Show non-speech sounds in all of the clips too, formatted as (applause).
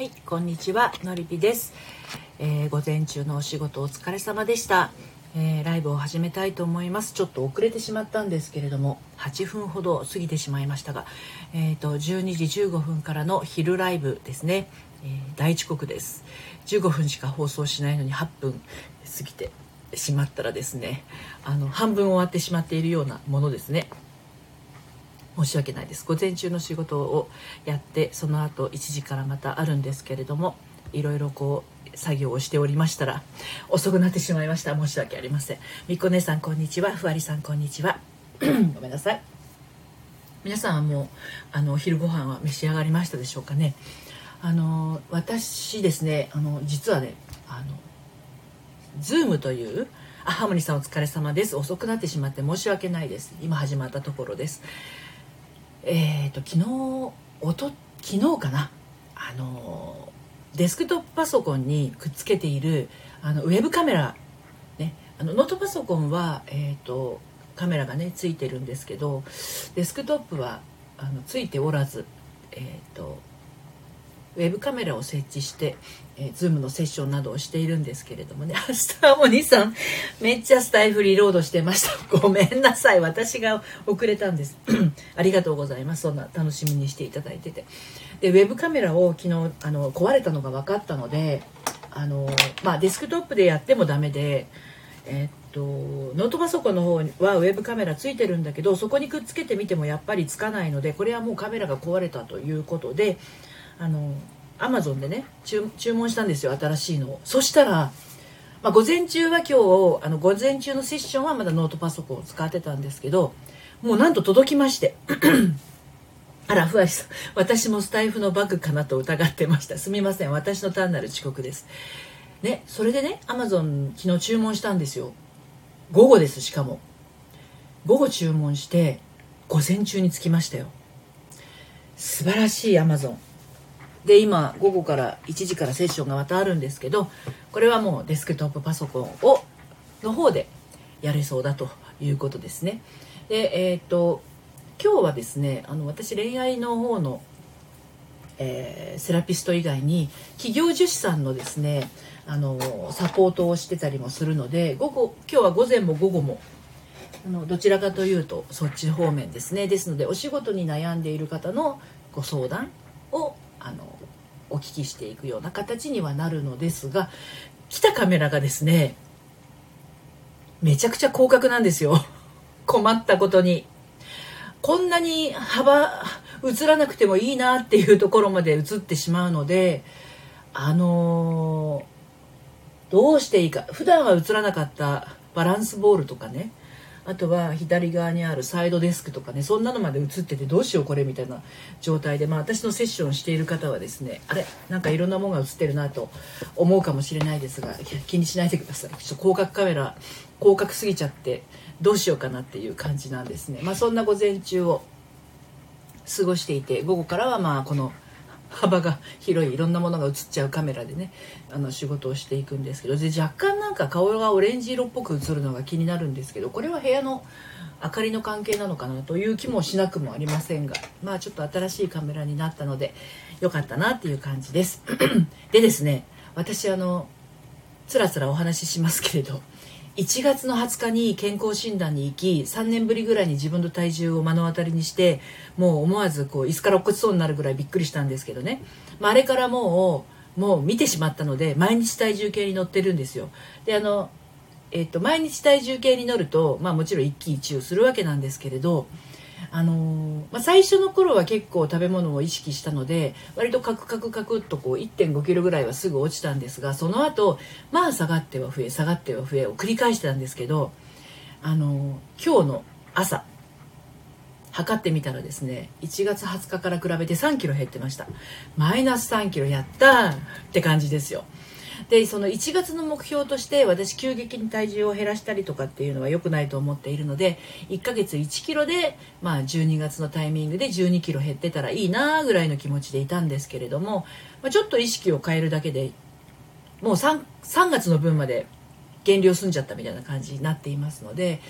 はい、こんにちは、のりぴです、えー午前中のお仕事お疲れ様でした、えーライブを始めたいと思います。ちょっと遅れてしまったんですけれども、8分ほど過ぎてしまいましたが、えっ、と12時15分からの昼ライブですね。えー大遅刻です。15分しか放送しないのに8分過ぎてしまったらですね、あの半分終わってしまっているようなものですね。申し訳ないです。午前中の仕事をやってその後1時からまたあるんですけれどもいろいろこう作業をしておりましたら遅くなってしまいました。申し訳ありません。みっこ姉さんこんにちは。ふわりさんこんにちは。(clears throat) ごめんなさい。皆さんはもうあのお昼ご飯は召し上がりましたでしょうかね。あの私ですねあの実はねあのズームというあハーモニーさんお疲れ様です。遅くなってしまって申し訳ないです。今始まったところですえー、と昨日おと昨日かな。あのデスクトップパソコンにくっつけているあのウェブカメラ、ね、あのノートパソコンは、えー、とカメラがねついてるんですけどデスクトップはあのついておらず、えー、とウェブカメラを設置して、えー、Zoom のセッションなどをしているんですけれどもね、(laughs) あスターモニーさん、めっちゃスタイフリロードしてました。(laughs) ごめんなさい。私が遅れたんです。(clears throat) ありがとうございます。そんな楽しみにしていただいてて。で、ウェブカメラを昨日、あの、壊れたのが分かったので、あの、まあ、デスクトップでやってもダメで、えっと、ノートパソコンの方はウェブカメラついてるんだけどそこにくっつけてみてもやっぱりつかないのでこれはもうカメラが壊れたということであのアマゾンでね注文したんですよ新しいのを。そしたら、まあ、午前中は今日あの午前中のセッションはまだノートパソコンを使ってたんですけどもうなんと届きまして。(clears throat) あらふわりさん私もスタイフのバグかなと疑ってました。すみません私の単なる遅刻です。ねそれでねアマゾン昨日注文したんですよ。午後ですしかも。午後注文して午前中に着きましたよ。素晴らしいアマゾンで今午後から1時からセッションがまたあるんですけどこれはもうデスクトップパソコンをの方でやれそうだということですね。でえっ、と今日はですねあの私恋愛の方のえーセラピスト以外に企業樹脂さんのですねあのサポートをしてたりもするので午後今日は午前も午後もあのどちらかというとそっち方面ですね。ですのでお仕事に悩んでいる方のご相談あのお聞きしていくような形にはなるのですが来たカメラがですねめちゃくちゃ広角なんですよ。(laughs) 困ったことに。こんなに幅映らなくてもいいなっていうところまで映ってしまうのであのどうしていいか。普段は映らなかったバランスボールとかねあとは左側にあるサイドデスクとかねそんなのまで映っててどうしようこれみたいな状態で、まあ、私のセッションしている方はですねあれなんかいろんなものが映ってるなと思うかもしれないですが気にしないでください。ちょっと広角カメラ広角すぎちゃってどうしようかなっていう感じなんですね。まあそんな午前中を過ごしていて午後からはまあこの幅が広いいろんなものが映っちゃうカメラでねあの仕事をしていくんですけどで若干なんか顔がオレンジ色っぽく映るのが気になるんですけどこれは部屋の明かりの関係なのかなという気もしなくもありませんがまあちょっと新しいカメラになったのでよかったなっていう感じです。(clears throat) でですね私あのつらつらお話ししますけれど1月の20日に健康診断に行き3年ぶりぐらいに自分の体重を目の当たりにしてもう思わずこう椅子から落っこちそうになるぐらいびっくりしたんですけどね、まあ、あれからもうもう見てしまったので毎日体重計に乗ってるんですよ。であの、えっと毎日体重計に乗ると、まあ、もちろん一喜一憂するわけなんですけれどあのまあ、最初の頃は結構食べ物を意識したので割とカクカクカクっとこう1 5キロぐらいはすぐ落ちたんですがその後まあ下がっては増え下がっては増えを繰り返してたんですけど、あの今日の朝測ってみたらですね1月20日から比べて3キロ減ってました。マイナス3キロやったって感じですよ。でその1月の目標として私急激に体重を減らしたりとかっていうのは良くないと思っているので1ヶ月1キロで、まあ、12月のタイミングで12キロ減ってたらいいなぐらいの気持ちでいたんですけれども、まあ、ちょっと意識を変えるだけでもう 3, 3月の分まで減量済んじゃったみたいな感じになっていますので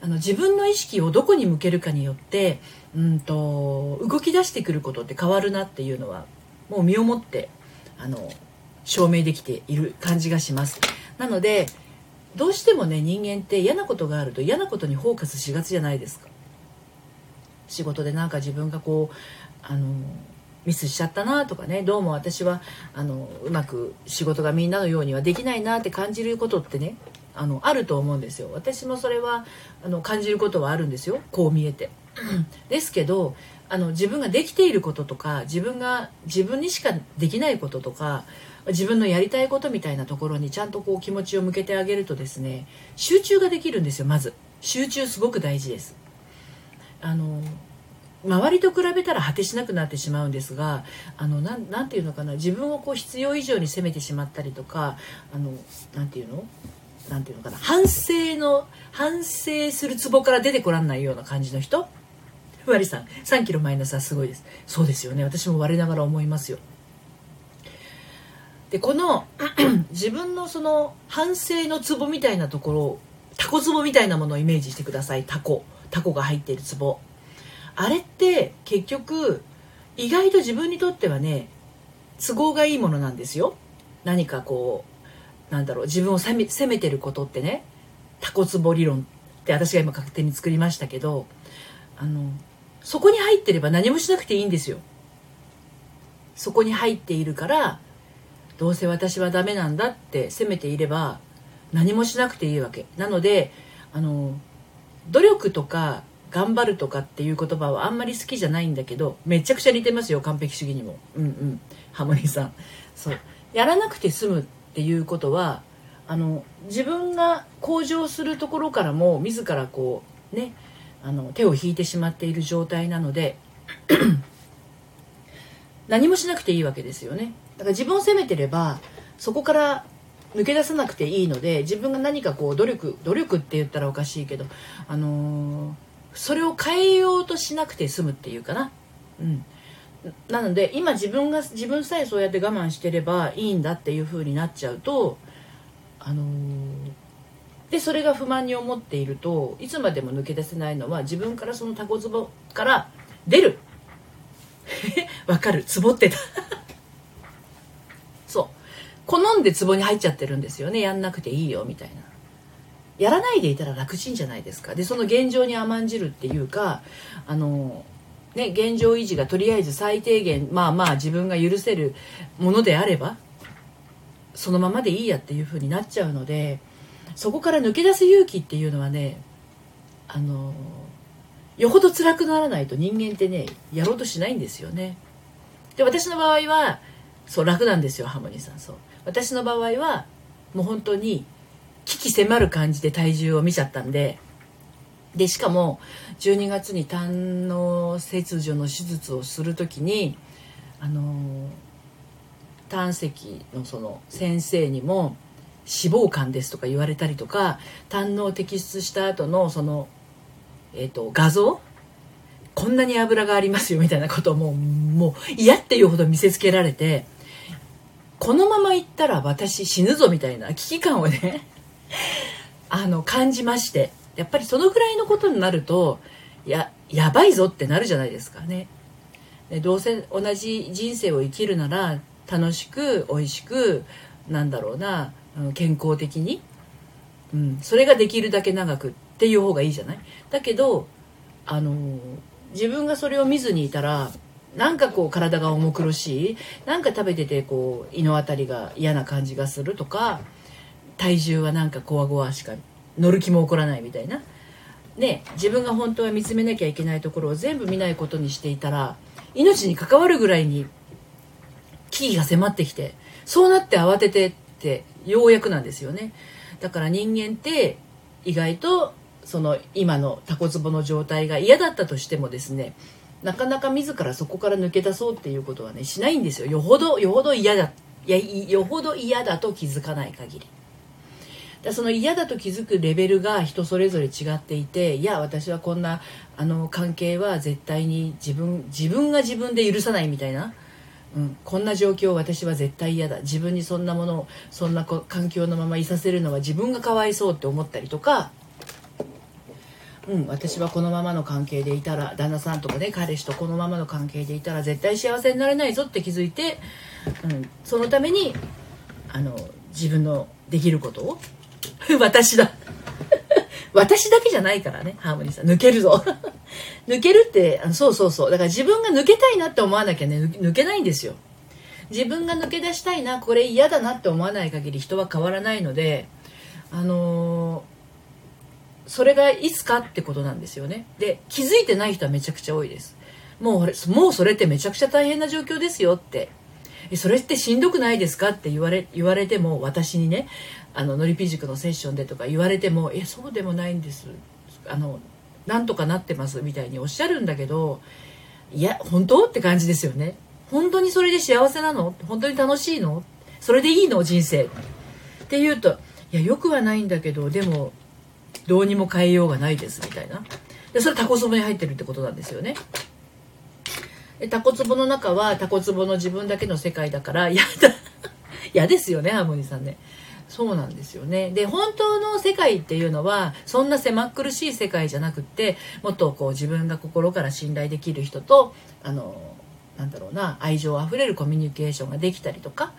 あの自分の意識をどこに向けるかによってうんと動き出してくることって変わるなっていうのはもう身をもってあの証明できている感じがします。なのでどうしてもね人間って嫌なことがあると嫌なことにフォーカスしがちじゃないですか。仕事でなんか自分がこうあのミスしちゃったなとかねどうも私はあのうまく仕事がみんなのようにはできないなって感じることってねあのあると思うんですよ。私もそれはあの感じることはあるんですよ。こう見えて。(clears throat) ですけどあの自分ができていることとか自分が自分にしかできないこととか自分のやりたいことみたいなところにちゃんとこう気持ちを向けてあげるとですね集中ができるんですよまず。集中すごく大事です。あの周りと比べたら果てしなくなってしまうんですがあのななんていうのかな自分をこう必要以上に責めてしまったりとかあのなんていうの？なんていうのかな反省の反省するツボから出てこらんないような感じの人？ふわりさん3キロマイナスはすごいです。そうですよね。私も我ながら思いますよ。でこの (clears throat) 自分のその反省のツボみたいなところをタコツボみたいなものをイメージしてください。タコ。タコが入っているツボ。あれって結局意外と自分にとってはね都合がいいものなんですよ。何かこうなんだろう自分を責め責めてることってねタコツボ理論って私が今勝手に作りましたけどあのそこに入ってれば何もしなくていいんですよ。そこに入っているからどうせ私はダメなんだって責めていれば何もしなくていいわけ。なのであの努力とか頑張るとかっていう言葉はあんまり好きじゃないんだけどめちゃくちゃ似てますよ完璧主義にも。うんうん。ハモリさん。そう。やらなくて済むっていうことはあの自分が向上するところからも自らこうねあの手を引いてしまっている状態なので (clears throat) 何もしなくていいわけですよね。だから自分を責めてればそこから抜け出さなくていいので自分が何かこう努力努力って言ったらおかしいけどあのーそれを変えようとしなくて済むっていうかな。うん。なので今自分が自分さえそうやって我慢してればいいんだっていう風になっちゃうとあのー、でそれが不満に思っているといつまでも抜け出せないのは自分からそのタコツボから出る (laughs) わかるツボってた好んでツボに入っちゃってるんですよね。やんなくていいよみたいな。やらないでいたら楽ちんじゃないですか。でその現状に甘んじるっていうかあのね現状維持がとりあえず最低限まあまあ自分が許せるものであればそのままでいいやっていう風になっちゃうのでそこから抜け出す勇気っていうのはねあのよほど辛くならないと人間ってねやろうとしないんですよね。で私の場合はそう楽なんですよハモニーさん。そう。私の場合はもう本当に危機迫る感じで体重を見ちゃったんででしかも12月に胆の切除の手術をする時にあの胆石のその先生にも脂肪肝ですとか言われたりとか胆の摘出した後のその、えーと、画像こんなに油がありますよみたいなことをもうもう嫌っていうほど見せつけられてこのままいったら私死ぬぞみたいな危機感をね (laughs) あの感じましてやっぱりそのぐらいのことになるとややばいぞってなるじゃないですかね。でどうせ同じ人生を生きるなら楽しく美味しくなんだろうな健康的に、うん、それができるだけ長くっていう方がいいじゃない？だけどあの自分がそれを見ずにいたらなんかこう体が重苦しいなんか食べててこう胃の辺りが嫌な感じがするとか体重はなんかこわごわしか乗る気も起こらないみたいな。ね、自分が本当は見つめなきゃいけないところを全部見ないことにしていたら命に関わるぐらいに危機が迫ってきてそうなって慌ててってようやくなんですよねだから人間って意外とその今のタコツボの状態が嫌だったとしてもですねなかなか自らそこから抜け出そうっていうことはねしないんですよ。よほどよほど嫌だいやよほど嫌だと気づかない限り。だその嫌だと気づくレベルが人それぞれ違っていていや私はこんなあの関係は絶対に自分自分が自分で許さないみたいな、うん、こんな状況私は絶対嫌だ。自分にそんなものをそんな環境のままいさせるのは自分がかわいそうって思ったりとかうん、私はこのままの関係でいたら旦那さんとかね彼氏とこのままの関係でいたら絶対幸せになれないぞって気づいて、うん、そのためにあの自分のできることを (laughs) 私だ。(laughs) 私だけじゃないからねハーモニーさん。抜けるぞ。(laughs) 抜けるってそうそうそう。だから自分が抜けたいなって思わなきゃね抜けないんですよ。自分が抜け出したいなこれ嫌だなって思わない限り人は変わらないのであのーそれがいつかってことなんですよね。で気づいてない人はめちゃくちゃ多いです。もうもうそれってめちゃくちゃ大変な状況ですよって。それってしんどくないですかって言われ言われても私にねあののりぴ塾のセッションでとか言われても「えそうでもないんです」あの「なんとかなってます」みたいにおっしゃるんだけどいや本当って感じですよね。本当にそれで幸せなの？本当に楽しいの？それでいいの？人生。って言うといやよくはないんだけどでもどうにも変えようがないですみたいな。でそれタコツボに入ってるってことなんですよね。でタコツボの中はタコツボの自分だけの世界だから嫌だ。(laughs) 嫌ですよねハーモニーさんね。そうなんですよね。で本当の世界っていうのはそんな狭っ苦しい世界じゃなくってもっとこう自分が心から信頼できる人とあのなんだろうな愛情あふれるコミュニケーションができたりとか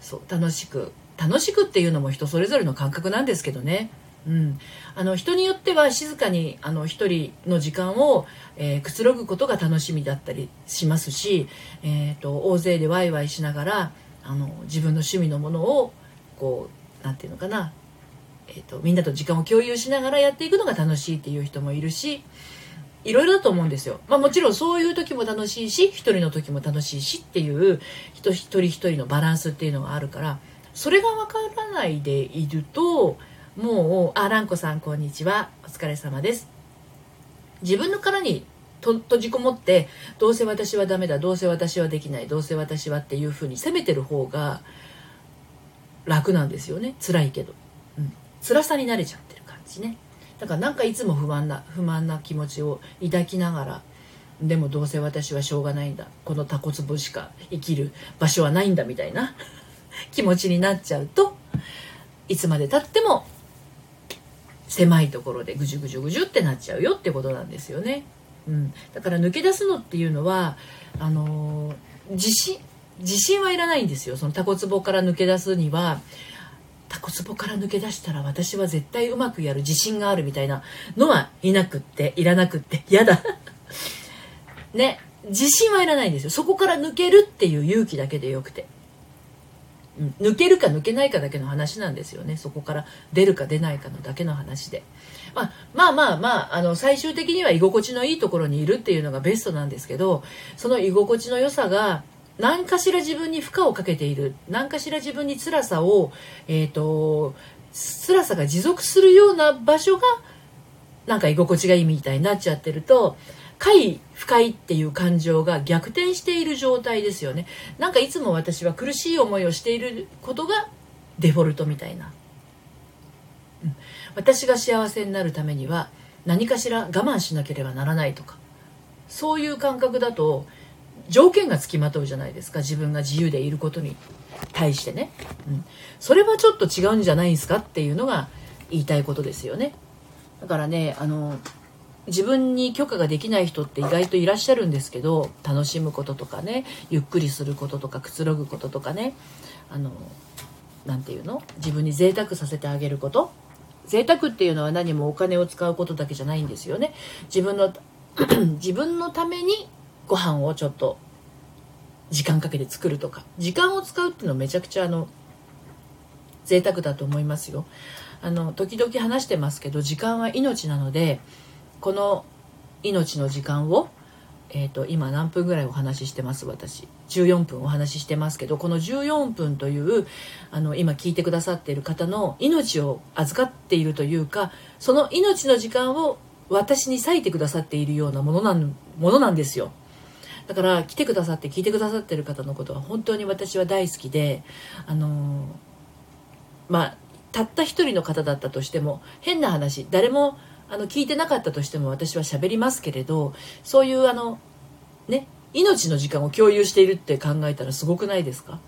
そう楽しく楽しくっていうのも人それぞれの感覚なんですけどね。うん、あの人によっては静かにあの一人の時間を、えー、くつろぐことが楽しみだったりしますし、えーと、大勢でワイワイしながらあの自分の趣味のものをこう何て言うのかな、えーと、みんなと時間を共有しながらやっていくのが楽しいっていう人もいるしいろいろだと思うんですよ。まあ、もちろんそういう時も楽しいし一人の時も楽しいしっていう人一人一人のバランスっていうのがあるからそれが分からないでいるともうあらんこさんこんにちは。お疲れ様です。自分の殻にと閉じこもってどうせ私はダメだどうせ私はできないどうせ私はっていうふうに責めてる方が楽なんですよね。辛いけど、うん、辛さに慣れちゃってる感じね。だからなんかいつも不安な不満な気持ちを抱きながらでもどうせ私はしょうがないんだ。このタコツボしか生きる場所はないんだみたいな (laughs) 気持ちになっちゃうといつまでたっても狭いところでぐじゅぐじゅぐじゅってなっちゃうよってことなんですよね。うん、だから抜け出すのっていうのはあの、自信自信はいらないんですよ。そのタコツボから抜け出すにはタコツボから抜け出したら私は絶対うまくやる自信があるみたいなのはいなくっていらなくって嫌だ。(laughs) ね。自信はいらないんですよ。そこから抜けるっていう勇気だけでよくて、抜けるか抜けないかだけの話なんですよね。そこから出るか出ないかのだけの話で、まあ、まあまあまああの最終的には居心地のいいところにいるっていうのがベストなんですけどその居心地の良さが何かしら自分に負荷をかけている。何かしら自分に辛さをえっ、ー、と辛さが持続するような場所がなんか居心地がいいみたいになっちゃってると快不快っていう感情が逆転している状態ですよねなんかいつも私は苦しい思いをしていることがデフォルトみたいな、うん、私が幸せになるためには何かしら我慢しなければならないとかそういう感覚だと条件がつきまとうじゃないですか自分が自由でいることに対してね、うん、それはちょっと違うんじゃないんですかっていうのが言いたいことですよねだからねあの自分に許可ができない人って意外といらっしゃるんですけど楽しむこととかねゆっくりすることとかくつろぐこととかねあの何て言うの？自分に贅沢させてあげること。贅沢っていうのは何もお金を使うことだけじゃないんですよね。自分の (clears throat) 自分のためにご飯をちょっと時間かけて作るとか。時間を使うっていうのはめちゃくちゃあの贅沢だと思いますよ。あの時々話してますけど時間は命なのでこの命の時間を、えーと、今何分ぐらいお話ししてます私。14分お話ししてますけどこの14分というあの今聞いてくださっている方の命を預かっているというかその命の時間を私に割いてくださっているようなものなんものなんですよ。だから来てくださって聞いてくださってる方のことは本当に私は大好きであの、まあたった一人の方だったとしても変な話誰もあの聞いてなかったとしても私は喋りますけれどそういうあのね命の時間を共有しているって考えたらすごくないですか？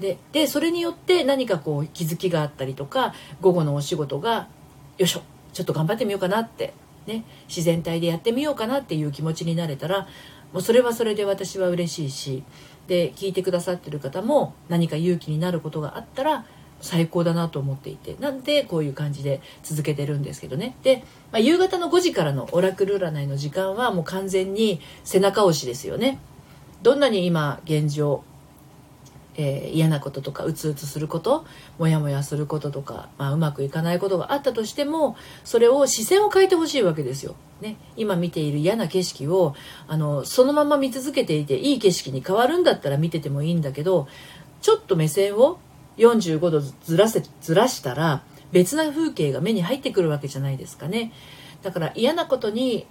ででそれによって何かこう気づきがあったりとか午後のお仕事がよいしょちょっと頑張ってみようかなってね、自然体でやってみようかなっていう気持ちになれたらもうそれはそれで私は嬉しいしで聞いてくださってる方も何か勇気になることがあったら最高だなと思っていてなんでこういう感じで続けてるんですけどね。で、まあ、夕方の5時からのオラクル占いの時間はもう完全に背中押しですよね。どんなに今現状えー、嫌なこととかうつうつすることモヤモヤすることとか、まあ、うまくいかないことがあったとしてもそれを視線を変えてほしいわけですよ。ね、今見ている嫌な景色をあのそのまま見続けていていい景色に変わるんだったら見ててもいいんだけどちょっと目線を45度ずらせずらしたら別な風景が目に入ってくるわけじゃないですかね。だから嫌なことに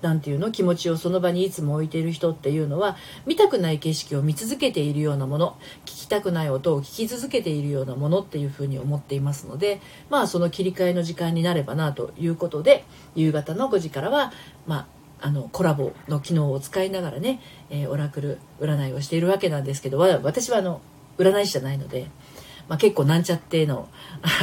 なんていうの気持ちをその場にいつも置いている人っていうのは見たくない景色を見続けているようなもの聞きたくない音を聞き続けているようなものっていうふうに思っていますのでまあその切り替えの時間になればなということで夕方の5時からはまああのコラボの機能を使いながらね、えー、オラクル占いをしているわけなんですけど私はあの占い師じゃないのでまあ、結構なんちゃっての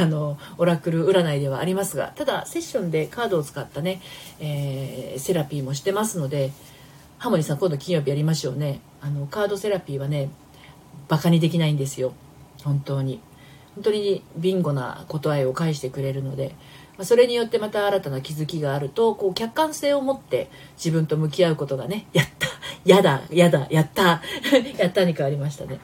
あのオラクル占いではありますがただセッションでカードを使ったね、えー、セラピーもしてますのでハモニさん今度金曜日やりましょうね。あのカードセラピーはねバカにできないんですよ。本当に。本当にビンゴな答えを返してくれるのでそれによってまた新たな気づきがあるとこう客観性を持って自分と向き合うことがねやったやだやだやった (laughs) やったに変わりましたね。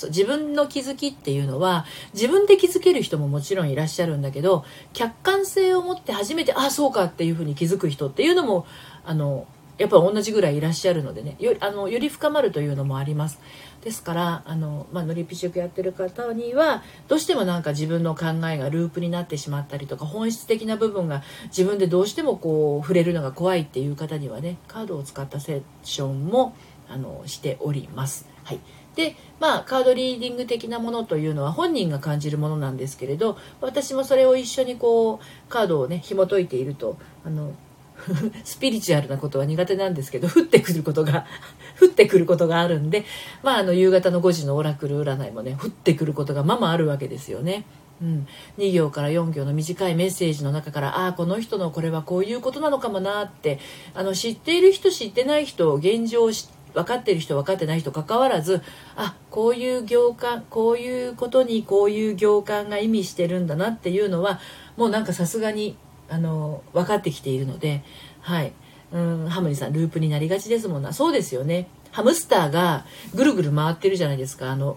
そう自分の気づきっていうのは自分で気づける人ももちろんいらっしゃるんだけど客観性を持って初めてああそうかっていうふうに気づく人っていうのもあのやっぱ同じぐらいいらっしゃるのでね。よあのより深まるというのもあります。ですからあの、まあ、のりぴ塾やってる方にはどうしてもなんか自分の考えがループになってしまったりとか本質的な部分が自分でどうしてもこう触れるのが怖いっていう方にはねカードを使ったセッションもあのしております。はい。でまあカードリーディング的なものというのは本人が感じるものなんですけれど私もそれを一緒にこうカードをね紐解いているとあの (laughs) スピリチュアルなことは苦手なんですけど降ってくることが (laughs) 降ってくることがあるんでまああの夕方の5時のオラクル占いもね降ってくることがままあるわけですよね。うん、2行から4行の短いメッセージの中からああこの人のこれはこういうことなのかもなってあの知っている人知ってない人現状を知って分かってる人分かってない人関わらずあこういう行間こういうことにこういう行間が意味してるんだなっていうのはもうなんかさすがにあの分かってきているのではい。うんハムリさんループになりがちですもんな。そうですよね。ハムスターがぐるぐる回ってるじゃないですか。あの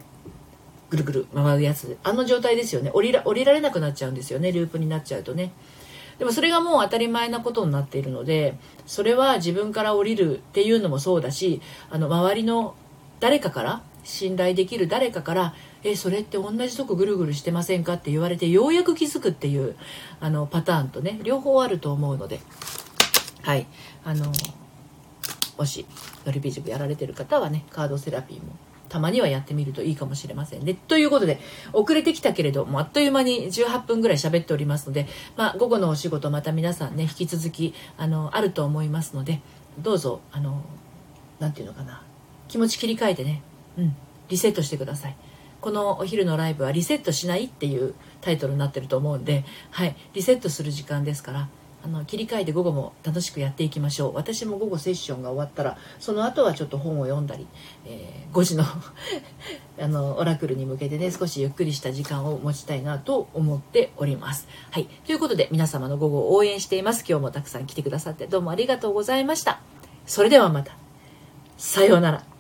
ぐるぐる回るやつ。あの状態ですよね。降りられなくなっちゃうんですよね。ループになっちゃうとね。でもそれがもう当たり前なことになっているのでそれは自分から降りるっていうのもそうだしあの周りの誰かから信頼できる誰かから「えそれって同じとこぐるぐるしてませんか?」って言われてようやく気づくっていうあのパターンとね両方あると思うのではいあのもしノリビジブやられてる方はねカードセラピーもたまにはやってみるといいかもしれませんね。ということで、遅れてきたけれども、あっという間に18分ぐらい喋っておりますので、まあ、午後のお仕事また皆さんね、引き続き、あの、あると思いますので、どうぞ、あの、なんていうのかな、気持ち切り替えてね、うん、リセットしてください。このお昼のライブはリセットしないっていうタイトルになってると思うんで、はい、リセットする時間ですから、あの切り替えて午後も楽しくやっていきましょう私も午後セッションが終わったらその後はちょっと本を読んだり、えー、5時の (laughs) あのオラクルに向けてね少しゆっくりした時間を持ちたいなと思っております。はいということで皆様の午後を応援しています今日もたくさん来てくださってどうもありがとうございました。それではまたさようなら。